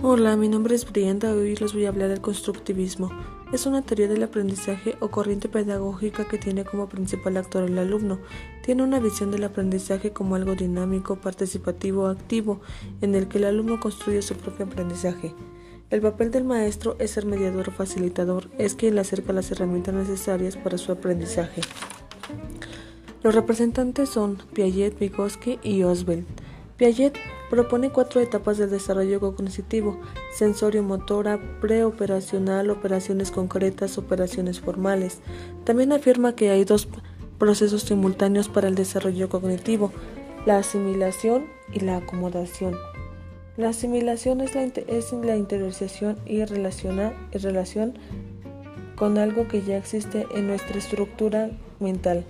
Hola, mi nombre es Brianda. Hoy les voy a hablar del constructivismo. Es una teoría del aprendizaje o corriente pedagógica que tiene como principal actor el alumno. Tiene una visión del aprendizaje como algo dinámico, participativo, activo, en el que el alumno construye su propio aprendizaje. El papel del maestro es ser mediador o facilitador, es quien le acerca las herramientas necesarias para su aprendizaje. Los representantes son Piaget, Vygotsky y Oswald. Piaget propone cuatro etapas del desarrollo cognitivo, sensorio-motora, preoperacional, operaciones concretas, operaciones formales. También afirma que hay dos procesos simultáneos para el desarrollo cognitivo, la asimilación y la acomodación. La asimilación es la, es la interiorización y, relación con algo que ya existe en nuestra estructura mental.